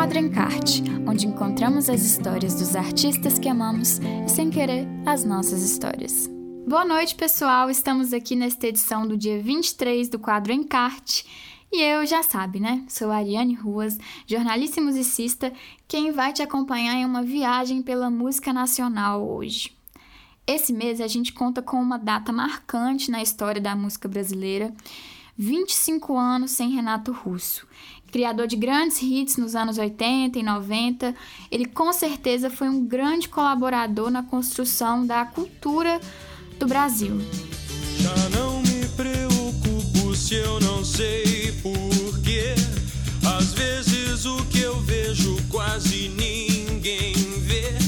Quadro Encarte, onde encontramos as histórias dos artistas que amamos e, sem querer, as nossas histórias. Boa noite, pessoal! Estamos aqui nesta edição do dia 23 do Quadro Encarte. E eu já sabe, né? Sou Ariane Ruas, jornalista e musicista, quem vai te acompanhar em uma viagem pela música nacional hoje. Esse mês a gente conta com uma data marcante na história da música brasileira. 25 anos sem Renato Russo. Criador de grandes hits nos anos 80 e 90, ele com certeza foi um grande colaborador na construção da cultura do Brasil. Já não me preocupo se eu não sei porquê. Às vezes o que eu vejo quase ninguém vê.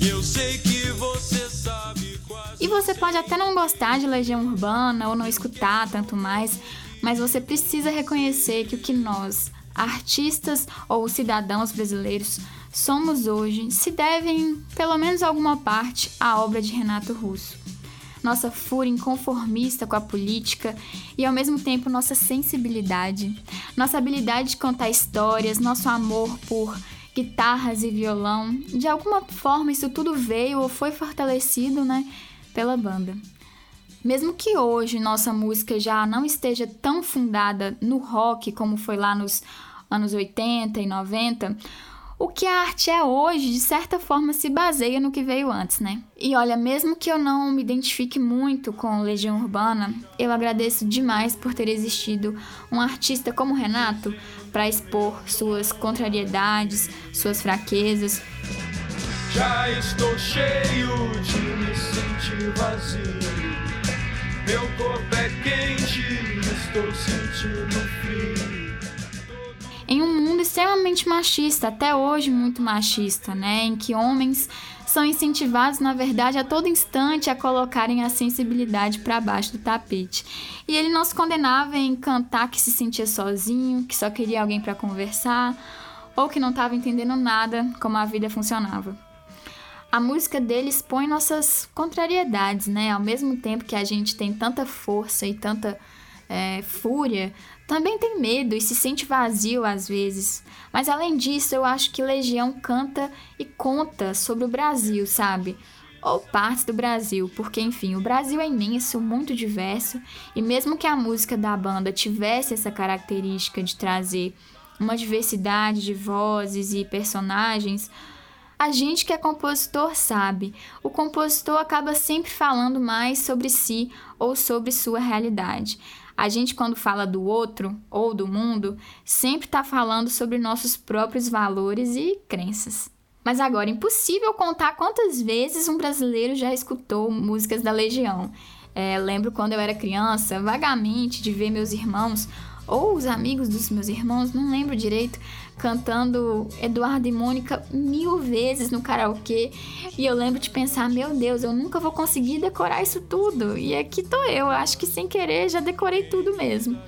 E eu sei que você sabe quase. E você pode até não gostar de Legião Urbana ou não escutar tanto mais, mas você precisa reconhecer que o que nós, artistas ou cidadãos brasileiros somos hoje se devem, pelo menos alguma parte, à obra de Renato Russo. Nossa fúria inconformista com a política e ao mesmo tempo nossa sensibilidade, nossa habilidade de contar histórias, nosso amor por guitarras e violão, de alguma forma isso tudo veio ou foi fortalecido, né, pela banda. Mesmo que hoje nossa música já não esteja tão fundada no rock como foi lá nos anos 80 e 90, o que a arte é hoje, de certa forma, se baseia no que veio antes, né? E olha, mesmo que eu não me identifique muito com Legião Urbana, eu agradeço demais por ter existido um artista como Renato para expor suas contrariedades, suas fraquezas. Já estou cheio de me sentir vazio. Meu corpo é quente, estou sentindo frio. Em um mundo extremamente machista, até hoje muito machista, né, em que homens são incentivados, na verdade, a todo instante a colocarem a sensibilidade para baixo do tapete. E ele não se condenava em cantar que se sentia sozinho, que só queria alguém para conversar, ou que não estava entendendo nada como a vida funcionava a música dele expõe nossas contrariedades, né? Ao mesmo tempo que a gente tem tanta força e tanta é, fúria, também tem medo e se sente vazio às vezes. Mas além disso, eu acho que Legião canta e conta sobre o Brasil, sabe? Ou partes do Brasil, porque enfim, o Brasil é imenso, muito diverso, e mesmo que a música da banda tivesse essa característica de trazer uma diversidade de vozes e personagens, a gente que é compositor sabe, o compositor acaba sempre falando mais sobre si ou sobre sua realidade. A gente, quando fala do outro ou do mundo, sempre está falando sobre nossos próprios valores e crenças. Mas agora, impossível contar quantas vezes um brasileiro já escutou músicas da Legião. É, lembro quando eu era criança, vagamente, de ver meus irmãos ou os amigos dos meus irmãos, não lembro direito, cantando Eduardo e Mônica mil vezes no karaokê. E eu lembro de pensar, meu Deus, eu nunca vou conseguir decorar isso tudo. E aqui tô eu, acho que sem querer já decorei tudo mesmo.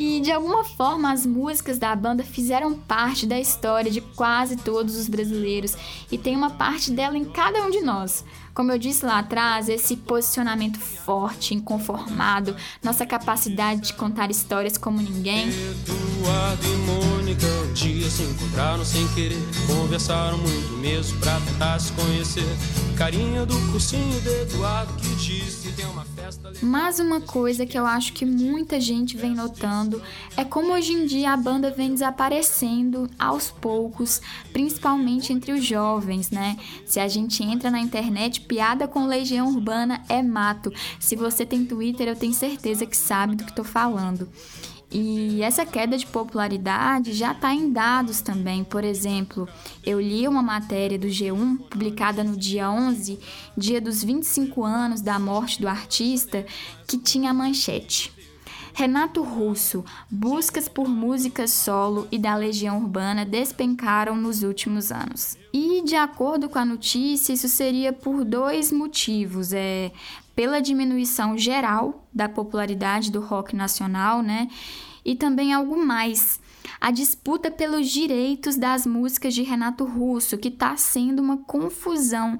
E de alguma forma as músicas da banda fizeram parte da história de quase todos os brasileiros e tem uma parte dela em cada um de nós. Como eu disse lá atrás, esse posicionamento forte, inconformado, nossa capacidade de contar histórias como ninguém. Eduardo um dia se encontraram sem querer, conversaram muito mesmo pra tentar se conhecer. Carinha do cursinho de Eduardo que disse tem uma festa. Mas uma coisa que eu acho que muita gente vem notando é como hoje em dia a banda vem desaparecendo aos poucos, principalmente entre os jovens, né? Se a gente entra na internet piada com Legião Urbana é mato. Se você tem Twitter, eu tenho certeza que sabe do que estou falando. E essa queda de popularidade já está em dados também. Por exemplo, eu li uma matéria do G1 publicada no dia 11, dia dos 25 anos da morte do artista, que tinha manchete. Renato Russo, buscas por músicas solo e da Legião Urbana despencaram nos últimos anos. E, de acordo com a notícia, isso seria por dois motivos. É, pela diminuição geral da popularidade do rock nacional, né? E também algo mais. A disputa pelos direitos das músicas de Renato Russo, que está sendo uma confusão.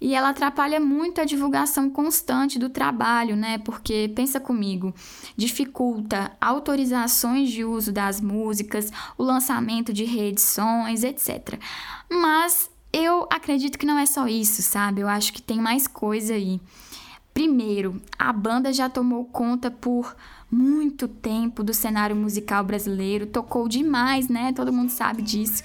E ela atrapalha muito a divulgação constante do trabalho, né? Porque, pensa comigo, dificulta autorizações de uso das músicas, o lançamento de reedições, etc. Mas eu acredito que não é só isso, sabe? Eu acho que tem mais coisa aí. Primeiro, a banda já tomou conta por muito tempo do cenário musical brasileiro, tocou demais, né? Todo mundo sabe disso.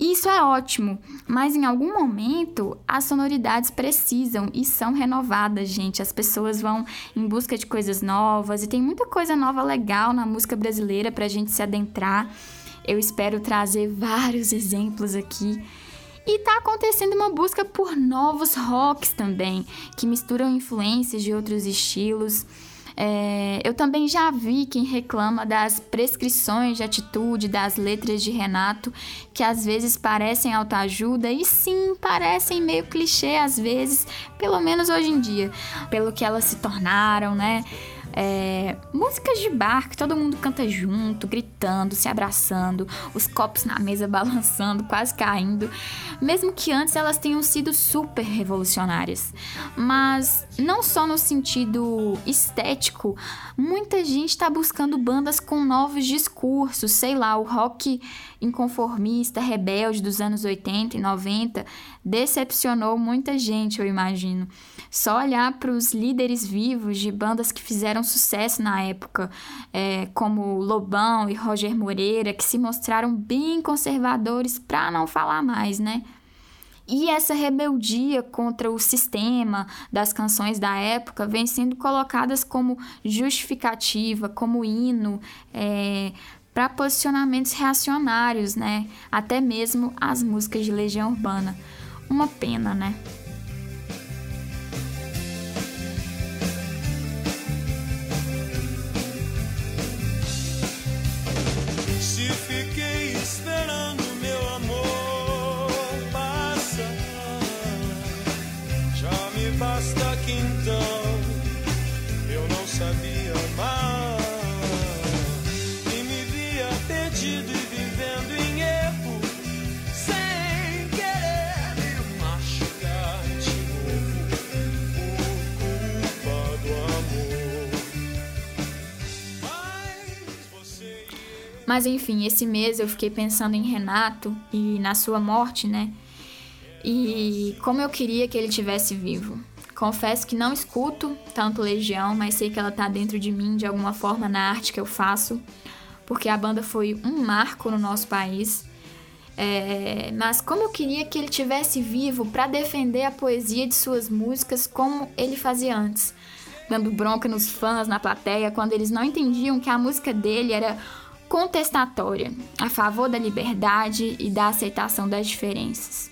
Isso é ótimo, mas em algum momento as sonoridades precisam e são renovadas, gente. As pessoas vão em busca de coisas novas e tem muita coisa nova legal na música brasileira para a gente se adentrar. Eu espero trazer vários exemplos aqui. E tá acontecendo uma busca por novos rocks também, que misturam influências de outros estilos. É, eu também já vi quem reclama das prescrições de atitude das letras de Renato, que às vezes parecem autoajuda e sim, parecem meio clichê às vezes, pelo menos hoje em dia, pelo que elas se tornaram, né? É, músicas de bar que todo mundo canta junto, gritando, se abraçando, os copos na mesa balançando, quase caindo, mesmo que antes elas tenham sido super revolucionárias. Mas não só no sentido estético, muita gente está buscando bandas com novos discursos, sei lá, o rock inconformista, rebelde dos anos 80 e 90 decepcionou muita gente, eu imagino. Só olhar para os líderes vivos de bandas que fizeram sucesso na época, é, como Lobão e Roger Moreira, que se mostraram bem conservadores, para não falar mais, né? E essa rebeldia contra o sistema das canções da época vem sendo colocadas como justificativa, como hino, é, para posicionamentos reacionários, né? Até mesmo as músicas de Legião Urbana. Uma pena, né? e fiquei esperando meu amor passar. Já me basta que então eu não sabia. Mas enfim, esse mês eu fiquei pensando em Renato e na sua morte, né? E como eu queria que ele tivesse vivo. Confesso que não escuto tanto Legião, mas sei que ela tá dentro de mim de alguma forma na arte que eu faço, porque a banda foi um marco no nosso país. É, mas como eu queria que ele tivesse vivo para defender a poesia de suas músicas como ele fazia antes, dando bronca nos fãs na plateia quando eles não entendiam que a música dele era contestatória, a favor da liberdade e da aceitação das diferenças.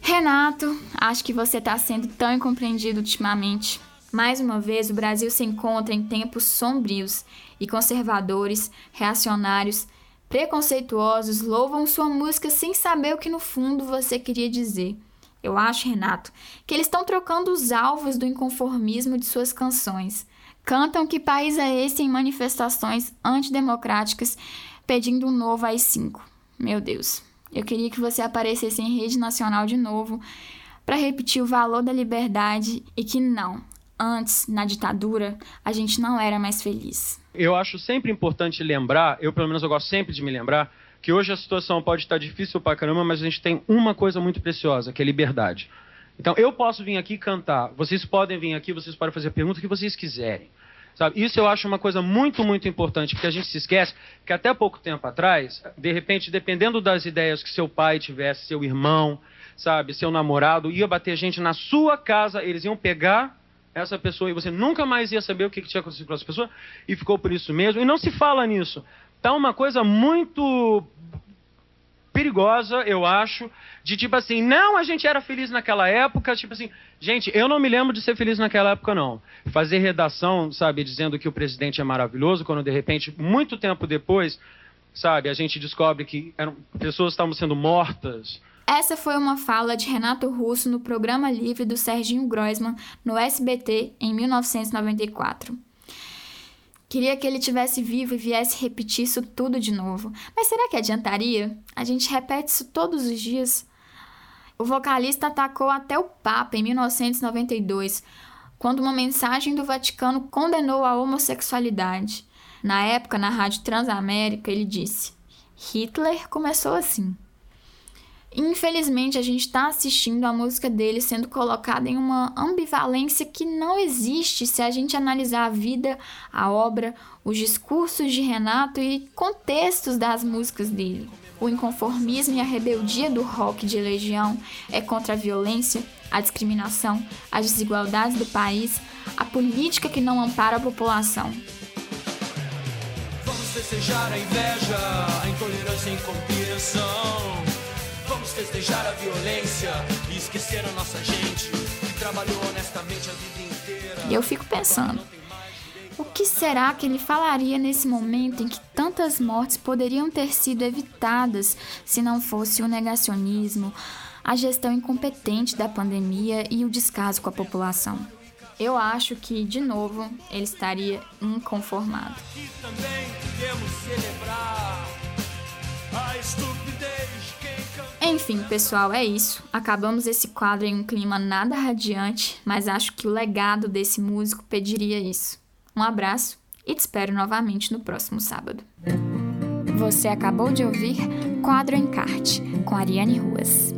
Renato, acho que você está sendo tão incompreendido ultimamente. Mais uma vez, o Brasil se encontra em tempos sombrios e conservadores, reacionários, preconceituosos louvam sua música sem saber o que no fundo você queria dizer. Eu acho, Renato, que eles estão trocando os alvos do inconformismo de suas canções cantam que país é esse em manifestações antidemocráticas pedindo um novo AI-5. Meu Deus, eu queria que você aparecesse em rede nacional de novo para repetir o valor da liberdade e que não, antes, na ditadura, a gente não era mais feliz. Eu acho sempre importante lembrar, eu pelo menos eu gosto sempre de me lembrar, que hoje a situação pode estar difícil pra caramba, mas a gente tem uma coisa muito preciosa, que é liberdade. Então, eu posso vir aqui cantar, vocês podem vir aqui, vocês podem fazer a pergunta que vocês quiserem. Sabe? Isso eu acho uma coisa muito, muito importante, porque a gente se esquece que até pouco tempo atrás, de repente, dependendo das ideias que seu pai tivesse, seu irmão, sabe, seu namorado, ia bater gente na sua casa, eles iam pegar essa pessoa e você nunca mais ia saber o que, que tinha acontecido com essa pessoa, e ficou por isso mesmo. E não se fala nisso. Tá uma coisa muito perigosa, eu acho, de tipo assim, não, a gente era feliz naquela época, tipo assim, gente, eu não me lembro de ser feliz naquela época, não. Fazer redação, sabe, dizendo que o presidente é maravilhoso, quando de repente, muito tempo depois, sabe, a gente descobre que eram, pessoas estavam sendo mortas. Essa foi uma fala de Renato Russo no programa livre do Serginho Groisman no SBT em 1994. Queria que ele tivesse vivo e viesse repetir isso tudo de novo. Mas será que adiantaria? A gente repete isso todos os dias. O vocalista atacou até o Papa em 1992, quando uma mensagem do Vaticano condenou a homossexualidade. Na época, na Rádio Transamérica, ele disse: Hitler começou assim. Infelizmente, a gente está assistindo a música dele sendo colocada em uma ambivalência que não existe se a gente analisar a vida, a obra, os discursos de Renato e contextos das músicas dele. O inconformismo e a rebeldia do rock de Legião é contra a violência, a discriminação, as desigualdades do país, a política que não ampara a população. Vamos festejar a inveja, a intolerância e incompreensão. Vamos festejar a violência e esquecer a nossa gente que trabalhou honestamente a vida inteira. E eu fico pensando, o que será que ele falaria nesse momento em que tantas mortes poderiam ter sido evitadas se não fosse o negacionismo, a gestão incompetente da pandemia e o descaso com a população? Eu acho que, de novo, ele estaria inconformado. Enfim, pessoal, é isso. Acabamos esse quadro em um clima nada radiante, mas acho que o legado desse músico pediria isso. Um abraço e te espero novamente no próximo sábado. Você acabou de ouvir Quadro Encarte, com Ariane Ruas.